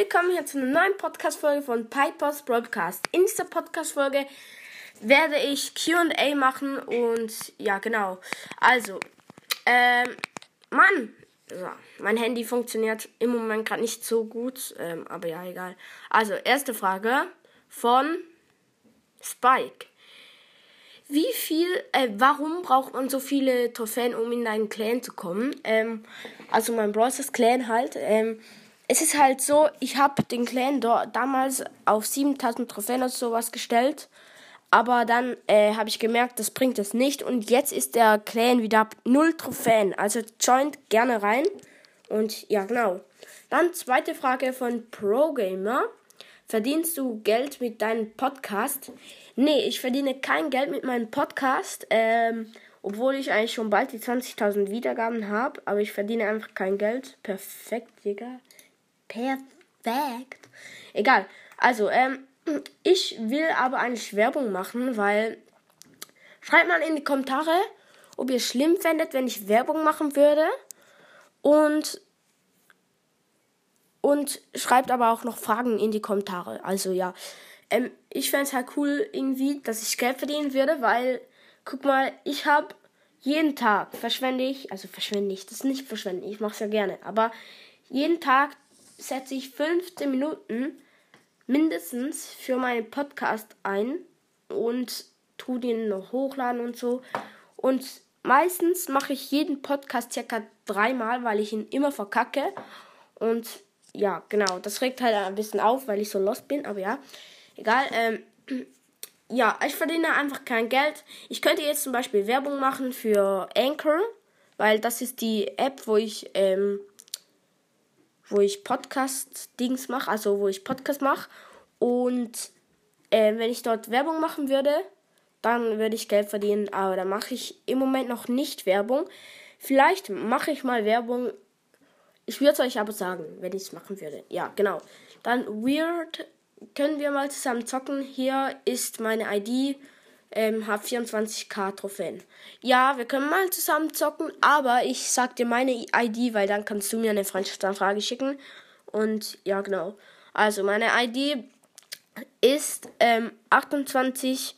willkommen hier zu einer neuen Podcast-Folge von Pipers Broadcast. In dieser Podcast-Folge werde ich QA machen und ja, genau. Also, ähm, Mann, so, mein Handy funktioniert im Moment gerade nicht so gut, ähm, aber ja, egal. Also, erste Frage von Spike. Wie viel, äh, warum braucht man so viele Trophäen, um in einen Clan zu kommen? Ähm, also mein Bros. Clan halt. Ähm, es ist halt so, ich habe den Clan damals auf 7000 Trophäen oder sowas gestellt. Aber dann äh, habe ich gemerkt, das bringt es nicht. Und jetzt ist der Clan wieder null Trophäen. Also joint gerne rein. Und ja, genau. Dann zweite Frage von Pro Gamer. Verdienst du Geld mit deinem Podcast? Nee, ich verdiene kein Geld mit meinem Podcast. Ähm, obwohl ich eigentlich schon bald die 20.000 Wiedergaben habe. Aber ich verdiene einfach kein Geld. Perfekt, Digga. Perfekt. Egal. Also, ähm, ich will aber eigentlich Werbung machen, weil. Schreibt mal in die Kommentare, ob ihr schlimm fändet, wenn ich Werbung machen würde. Und und schreibt aber auch noch Fragen in die Kommentare. Also ja, ähm, ich fände es halt cool irgendwie, dass ich Geld verdienen würde, weil, guck mal, ich habe jeden Tag verschwende ich, also verschwende ich, das nicht verschwenden, ich mache es ja gerne, aber jeden Tag setze ich 15 Minuten mindestens für meinen Podcast ein und tu den noch hochladen und so. Und meistens mache ich jeden Podcast circa dreimal, weil ich ihn immer verkacke. Und ja, genau. Das regt halt ein bisschen auf, weil ich so lost bin, aber ja. Egal. Ähm, ja, ich verdiene einfach kein Geld. Ich könnte jetzt zum Beispiel Werbung machen für Anchor, weil das ist die App, wo ich, ähm, wo ich Podcast-Dings mache, also wo ich Podcast mache. Und äh, wenn ich dort Werbung machen würde, dann würde ich Geld verdienen. Aber da mache ich im Moment noch nicht Werbung. Vielleicht mache ich mal Werbung ich würde es euch aber sagen, wenn ich es machen würde. Ja, genau. Dann Weird können wir mal zusammen zocken. Hier ist meine ID. Ähm, hab 24k Trophäen. Ja, wir können mal zusammen zocken, aber ich sag dir meine ID, weil dann kannst du mir eine Freundschaftsanfrage schicken. Und ja, genau. Also meine ID ist ähm, 28YY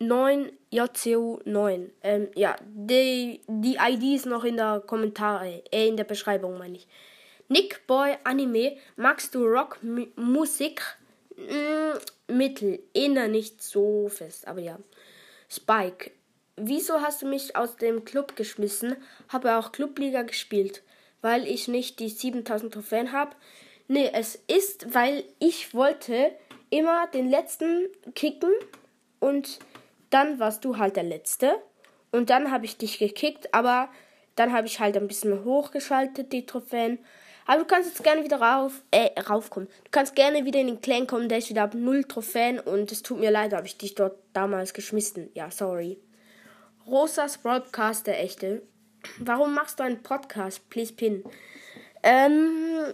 9JCU9. Ähm, ja, die, die ID ist noch in der Kommentare, äh, in der Beschreibung, meine ich. Nick Boy Anime, magst du Rockmusik? Mm, mittel, inner nicht so fest, aber ja. Spike, wieso hast du mich aus dem Club geschmissen? Habe auch Clubliga gespielt, weil ich nicht die 7000 Trophäen habe. Nee, es ist, weil ich wollte immer den letzten kicken und dann warst du halt der Letzte. Und dann habe ich dich gekickt, aber dann habe ich halt ein bisschen hochgeschaltet, die Trophäen. Aber du kannst jetzt gerne wieder rauf, äh, raufkommen. Du kannst gerne wieder in den Clan kommen, der ist wieder ab null Trophäen und es tut mir leid, habe ich dich dort damals geschmissen. Ja, sorry. Rosas Broadcast, der echte. Warum machst du einen Podcast? Please pin. Ähm,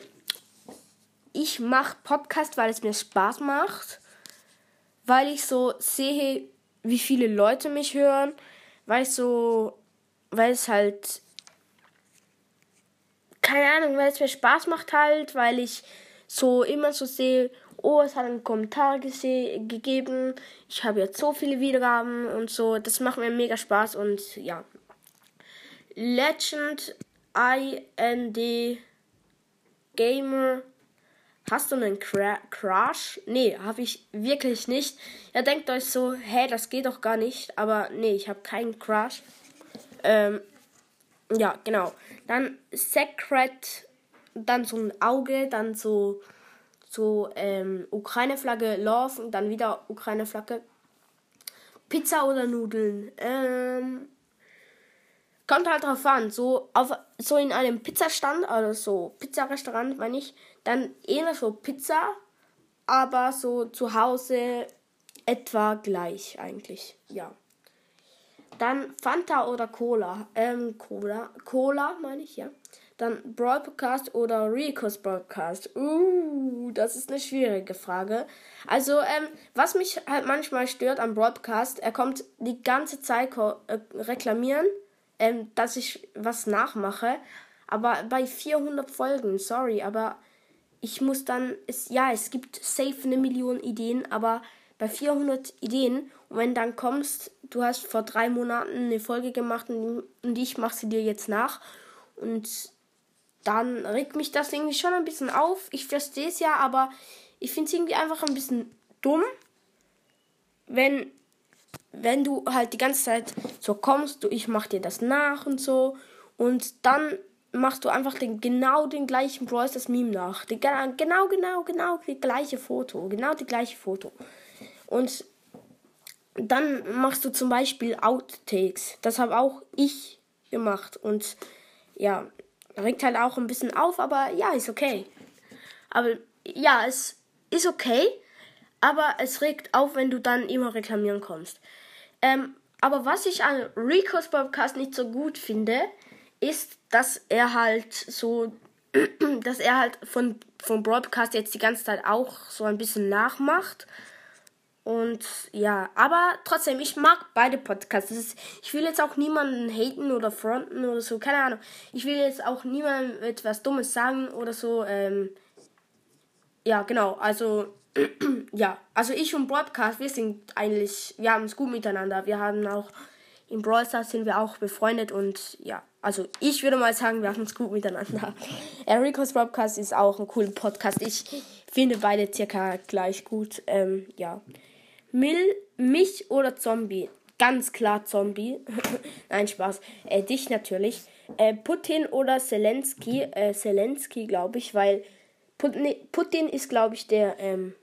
ich mache Podcast, weil es mir Spaß macht. Weil ich so sehe, wie viele Leute mich hören, weil ich so, weil es halt, keine Ahnung, weil es mir Spaß macht halt, weil ich so immer so sehe, oh, es hat einen Kommentar gegeben, ich habe jetzt so viele Wiedergaben und so, das macht mir mega Spaß und ja. Legend IND Gamer Hast du einen Cra Crush? Nee, habe ich wirklich nicht. Ihr denkt euch so, hä, das geht doch gar nicht. Aber nee, ich habe keinen Crush. Ähm, ja, genau. Dann Secret, dann so ein Auge, dann so, so ähm, Ukraine-Flagge Love und dann wieder Ukraine-Flagge. Pizza oder Nudeln? Ähm, kommt halt drauf an. So, auf, so in einem Pizzastand, also so Pizzarestaurant, meine ich, dann eher so Pizza, aber so zu Hause etwa gleich eigentlich, ja. Dann Fanta oder Cola. Ähm, Cola. Cola, meine ich, ja. Dann Broadcast oder Ricos Broadcast. Uh, das ist eine schwierige Frage. Also, ähm, was mich halt manchmal stört am Broadcast, er kommt die ganze Zeit äh, reklamieren, ähm, dass ich was nachmache. Aber bei 400 Folgen, sorry, aber ich muss dann, es, ja, es gibt safe eine Million Ideen, aber bei 400 Ideen, und wenn dann kommst, du hast vor drei Monaten eine Folge gemacht und, ich mache sie dir jetzt nach und dann regt mich das irgendwie schon ein bisschen auf. Ich verstehe es ja, aber ich finde es irgendwie einfach ein bisschen dumm, wenn, wenn du halt die ganze Zeit so kommst, du, ich mach dir das nach und so und dann machst du einfach den, genau den gleichen Bros das Meme nach. Die, genau, genau, genau die gleiche Foto. Genau die gleiche Foto. Und dann machst du zum Beispiel Outtakes. Das habe auch ich gemacht. Und ja, regt halt auch ein bisschen auf, aber ja, ist okay. Aber ja, es ist okay, aber es regt auf, wenn du dann immer reklamieren kommst. Ähm, aber was ich an Rico's Podcast nicht so gut finde, ist, dass er halt so, dass er halt von, vom Broadcast jetzt die ganze Zeit auch so ein bisschen nachmacht. Und ja, aber trotzdem, ich mag beide Podcasts. Ist, ich will jetzt auch niemanden haten oder fronten oder so, keine Ahnung. Ich will jetzt auch niemandem etwas Dummes sagen oder so. Ähm, ja, genau, also ja, also ich und Broadcast, wir sind eigentlich, wir haben es gut miteinander. Wir haben auch im Brawl Stars sind wir auch befreundet und ja, also ich würde mal sagen, wir haben es gut miteinander. Ericos Podcast ist auch ein cooler Podcast. Ich finde beide circa gleich gut. Ähm, ja. Mill, mich oder Zombie? Ganz klar Zombie. Nein, Spaß. Äh, dich natürlich. Äh, Putin oder Zelensky? Äh, Zelensky, glaube ich, weil Putin, Putin ist, glaube ich, der, ähm,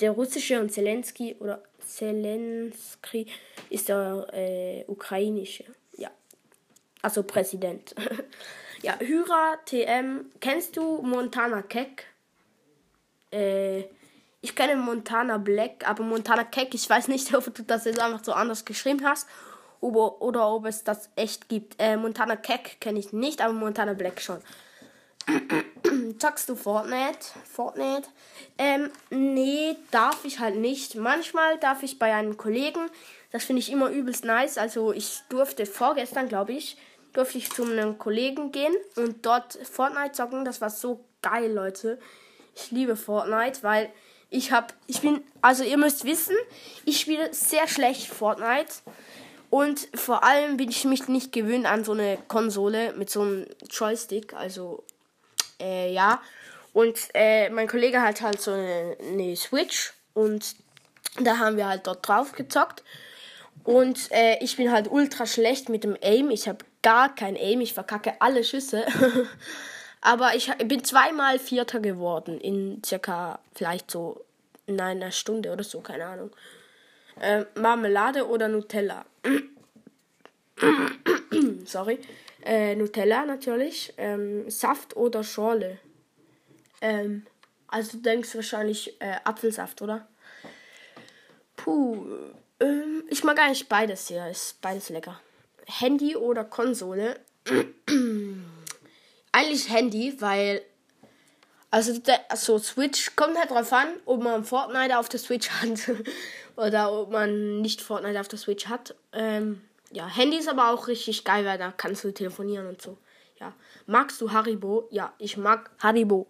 der russische und Zelensky oder Zelensky ist der äh, ukrainische. Ja. Also Präsident. ja, Hyra TM. Kennst du Montana Keck? Äh, ich kenne Montana Black, aber Montana Keck, ich weiß nicht, ob du das jetzt einfach so anders geschrieben hast oder, oder ob es das echt gibt. Äh, Montana Keck kenne ich nicht, aber Montana Black schon. Zockst du Fortnite? Fortnite? Ähm, nee, darf ich halt nicht. Manchmal darf ich bei einem Kollegen. Das finde ich immer übelst nice. Also ich durfte vorgestern, glaube ich, durfte ich zu einem Kollegen gehen und dort Fortnite zocken. Das war so geil, Leute. Ich liebe Fortnite, weil ich habe, ich bin, also ihr müsst wissen, ich spiele sehr schlecht Fortnite. Und vor allem bin ich mich nicht gewöhnt an so eine Konsole mit so einem Joystick. Also äh, ja. Und äh, mein Kollege hat halt so eine, eine, Switch und da haben wir halt dort drauf gezockt. Und äh, ich bin halt ultra schlecht mit dem Aim. Ich habe gar kein Aim. Ich verkacke alle Schüsse. Aber ich bin zweimal Vierter geworden in circa vielleicht so in einer Stunde oder so, keine Ahnung. Äh, Marmelade oder Nutella? Sorry. Äh, Nutella natürlich. Ähm, Saft oder Schorle. Ähm, also du denkst wahrscheinlich äh, Apfelsaft, oder? Puh. Ähm, ich mag eigentlich beides hier. Ist beides lecker. Handy oder Konsole? eigentlich Handy, weil. Also, also Switch kommt halt drauf an, ob man Fortnite auf der Switch hat oder ob man nicht Fortnite auf der Switch hat. Ähm, ja, Handy ist aber auch richtig geil, weil da kannst du telefonieren und so. Ja. Magst du Haribo? Ja, ich mag Haribo.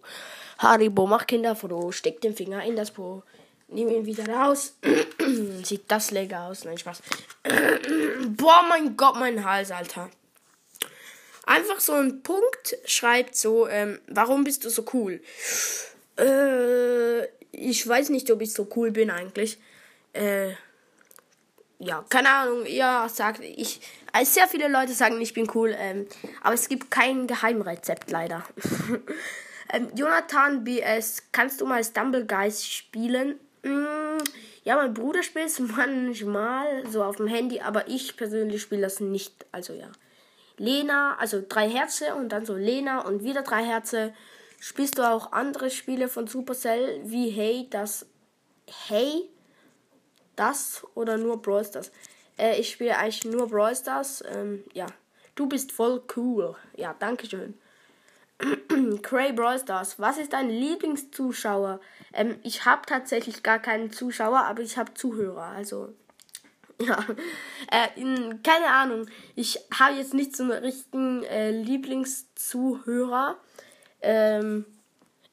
Haribo, mach Kinderfoto, steck den Finger in das Po. Nimm ihn wieder raus. Sieht das lecker aus. Nein, Spaß. Boah, mein Gott, mein Hals, Alter. Einfach so ein Punkt schreibt so, ähm, warum bist du so cool? Äh, ich weiß nicht, ob ich so cool bin eigentlich. Äh, ja, keine Ahnung, ihr sagt, ich, also sehr viele Leute sagen, ich bin cool, ähm, aber es gibt kein Geheimrezept leider. ähm, Jonathan BS, kannst du mal Stumblegeist spielen? Mm, ja, mein Bruder spielt es manchmal so auf dem Handy, aber ich persönlich spiele das nicht, also ja. Lena, also drei Herze und dann so Lena und wieder drei Herze. Spielst du auch andere Spiele von Supercell wie Hey, das Hey, das oder nur Brawl Stars? Äh, ich spiele eigentlich nur Brawl Stars. Ähm, ja. Du bist voll cool. Ja, danke schön. Cray Brawl Stars. Was ist dein Lieblingszuschauer? Ähm, ich habe tatsächlich gar keinen Zuschauer, aber ich habe Zuhörer. Also, ja. Äh, in, keine Ahnung. Ich habe jetzt nicht so einen richtigen äh, Lieblingszuhörer. Ähm,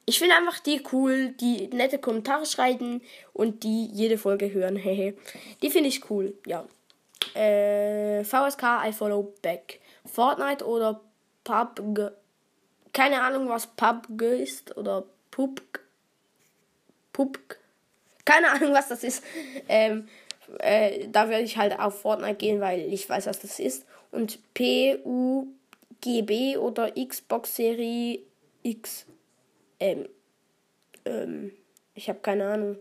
ich finde einfach die cool, die nette Kommentare schreiben und die jede Folge hören. Die finde ich cool, ja. Äh, VSK, I follow back. Fortnite oder PUBG. Keine Ahnung, was PUBG ist oder PUBG. PUBG. Keine Ahnung, was das ist. Ähm, äh, da werde ich halt auf Fortnite gehen, weil ich weiß, was das ist. Und PUGB oder Xbox Serie X. Ähm, ähm, ich habe keine Ahnung.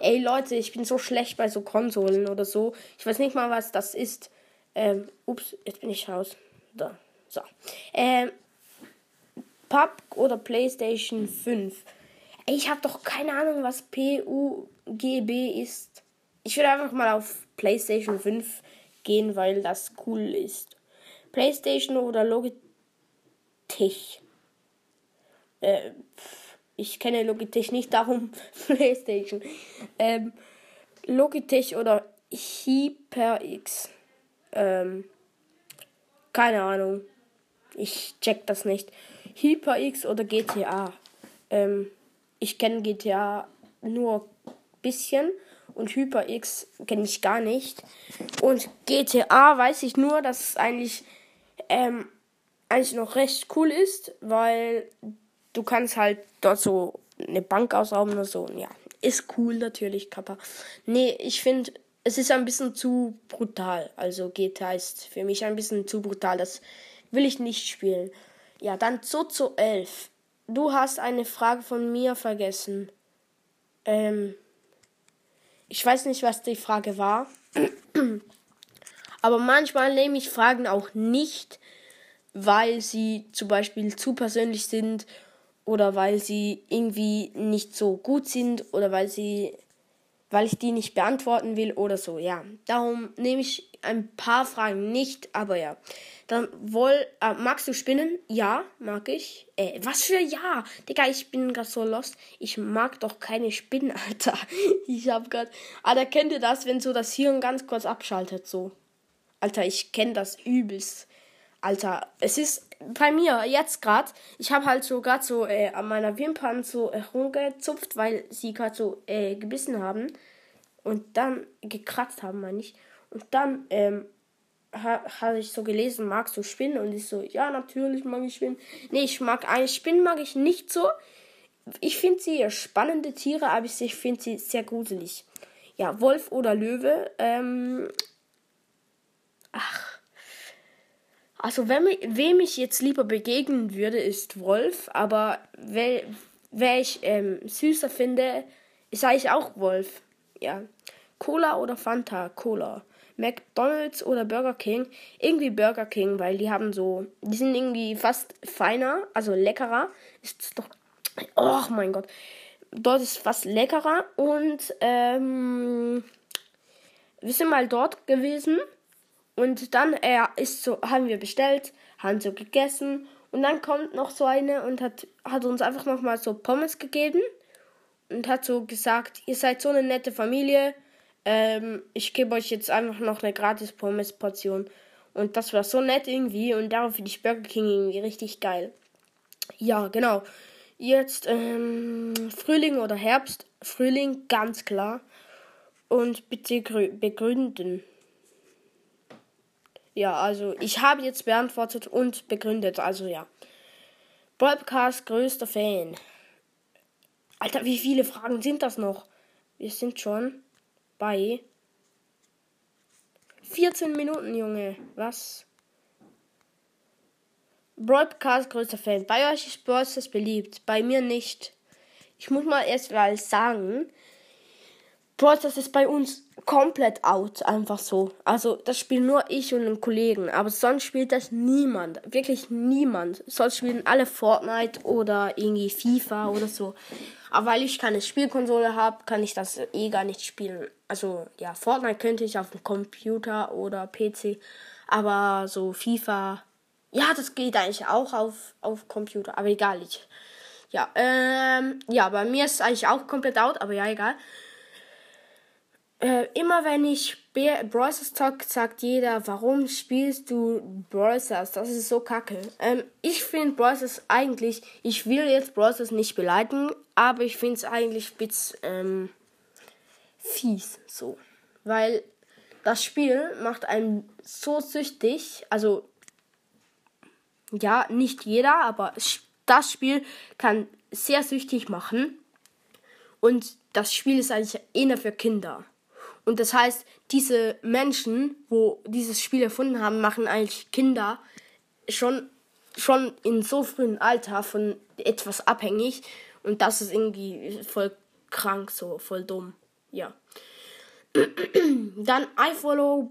Ey Leute, ich bin so schlecht bei so Konsolen oder so. Ich weiß nicht mal, was das ist. Ähm, ups, jetzt bin ich raus. Da. So. Ähm, Pub oder PlayStation 5. Ey, ich habe doch keine Ahnung, was PUGB ist. Ich würde einfach mal auf PlayStation 5 gehen, weil das cool ist. PlayStation oder Logitech. Äh, ich kenne Logitech nicht, darum PlayStation. Ähm, Logitech oder HyperX. Ähm, keine Ahnung. Ich check das nicht. HyperX oder GTA. Ähm, ich kenne GTA nur bisschen und HyperX kenne ich gar nicht. Und GTA weiß ich nur, dass es eigentlich, ähm, eigentlich noch recht cool ist, weil du kannst halt dort so eine Bank ausrauben oder so. Ja, ist cool natürlich, Kappa. Nee, ich finde, es ist ein bisschen zu brutal. Also GTA ist für mich ein bisschen zu brutal. Das will ich nicht spielen. Ja, dann Zozo 11. Du hast eine Frage von mir vergessen. Ähm, ich weiß nicht, was die Frage war. Aber manchmal nehme ich Fragen auch nicht, weil sie zum Beispiel zu persönlich sind oder weil sie irgendwie nicht so gut sind oder weil sie weil ich die nicht beantworten will oder so. Ja, darum nehme ich ein paar Fragen nicht, aber ja. Dann wohl, äh, magst du Spinnen? Ja, mag ich. Äh, was für ja? Digga, ich bin gerade so lost. Ich mag doch keine Spinnen, Alter. Ich hab grad. Alter, kennt ihr das, wenn so das Hirn ganz kurz abschaltet, so? Alter, ich kenne das übelst. Alter, es ist bei mir jetzt gerade, ich habe halt so gerade so äh, an meiner Wimpern so herumgezupft, weil sie gerade so äh, gebissen haben und dann gekratzt haben, meine ich. Und dann ähm, ha, habe ich so gelesen, magst du Spinnen? Und ich so, ja, natürlich mag ich Spinnen. Nee, ich mag eigentlich Spinnen mag ich nicht so. Ich finde sie spannende Tiere, aber ich finde sie sehr gruselig. Ja, Wolf oder Löwe. Ähm, ach. Also, wenn, wem ich jetzt lieber begegnen würde, ist Wolf. Aber wer, wer ich ähm, süßer finde, ist eigentlich auch Wolf. Ja. Cola oder Fanta? Cola. McDonald's oder Burger King? Irgendwie Burger King, weil die haben so, die sind irgendwie fast feiner, also leckerer. Ist doch, oh mein Gott, dort ist fast leckerer und ähm, wir sind mal dort gewesen und dann äh, ist so, haben wir bestellt, haben so gegessen und dann kommt noch so eine und hat, hat uns einfach nochmal so Pommes gegeben und hat so gesagt, ihr seid so eine nette Familie ähm, ich gebe euch jetzt einfach noch eine gratis Pommes-Portion. Und das war so nett irgendwie. Und darauf finde ich Burger King irgendwie richtig geil. Ja, genau. Jetzt ähm, Frühling oder Herbst. Frühling, ganz klar. Und bitte begründen. Ja, also ich habe jetzt beantwortet und begründet. Also ja. Podcast größter Fan. Alter, wie viele Fragen sind das noch? Wir sind schon bei 14 Minuten, Junge. Was? Broadcast größter Fan. Bei euch ist Bros beliebt. Bei mir nicht. Ich muss mal erst mal sagen, Brawl das ist bei uns komplett out, einfach so. Also, das spielen nur ich und ein Kollegen, aber sonst spielt das niemand, wirklich niemand. Sonst spielen alle Fortnite oder irgendwie FIFA oder so. Aber weil ich keine Spielkonsole habe, kann ich das eh gar nicht spielen. Also, ja, Fortnite könnte ich auf dem Computer oder PC, aber so FIFA, ja, das geht eigentlich auch auf, auf Computer, aber egal, ich. Ja, ähm, ja, bei mir ist es eigentlich auch komplett out, aber ja, egal. Äh, immer wenn ich Brawl Stars Talk sagt jeder, warum spielst du Brawl Stars? Das ist so kacke. Ähm, ich finde Brawl Stars eigentlich, ich will jetzt Brawl Stars nicht beleidigen, aber ich finde es eigentlich spitz ähm, fies so. Weil das Spiel macht einen so süchtig, also ja, nicht jeder, aber das Spiel kann sehr süchtig machen. Und das Spiel ist eigentlich eher für Kinder. Und das heißt, diese Menschen, wo dieses Spiel erfunden haben, machen eigentlich Kinder schon, schon in so frühem Alter von etwas abhängig. Und das ist irgendwie voll krank, so voll dumm. Ja. Dann I follow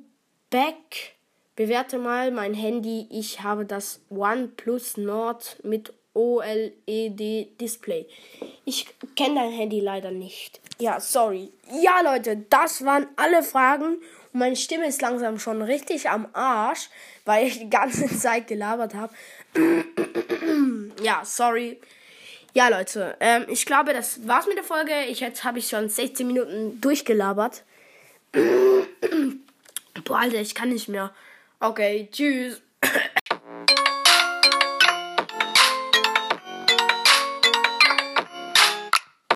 back. Bewerte mal mein Handy. Ich habe das OnePlus Nord mit OLED Display. Ich kenne dein Handy leider nicht. Ja, sorry. Ja, Leute, das waren alle Fragen. Und meine Stimme ist langsam schon richtig am Arsch, weil ich die ganze Zeit gelabert habe. ja, sorry. Ja, Leute, ähm, ich glaube, das war's mit der Folge. Ich, jetzt habe ich schon 16 Minuten durchgelabert. Boah, Alter, ich kann nicht mehr. Okay, tschüss.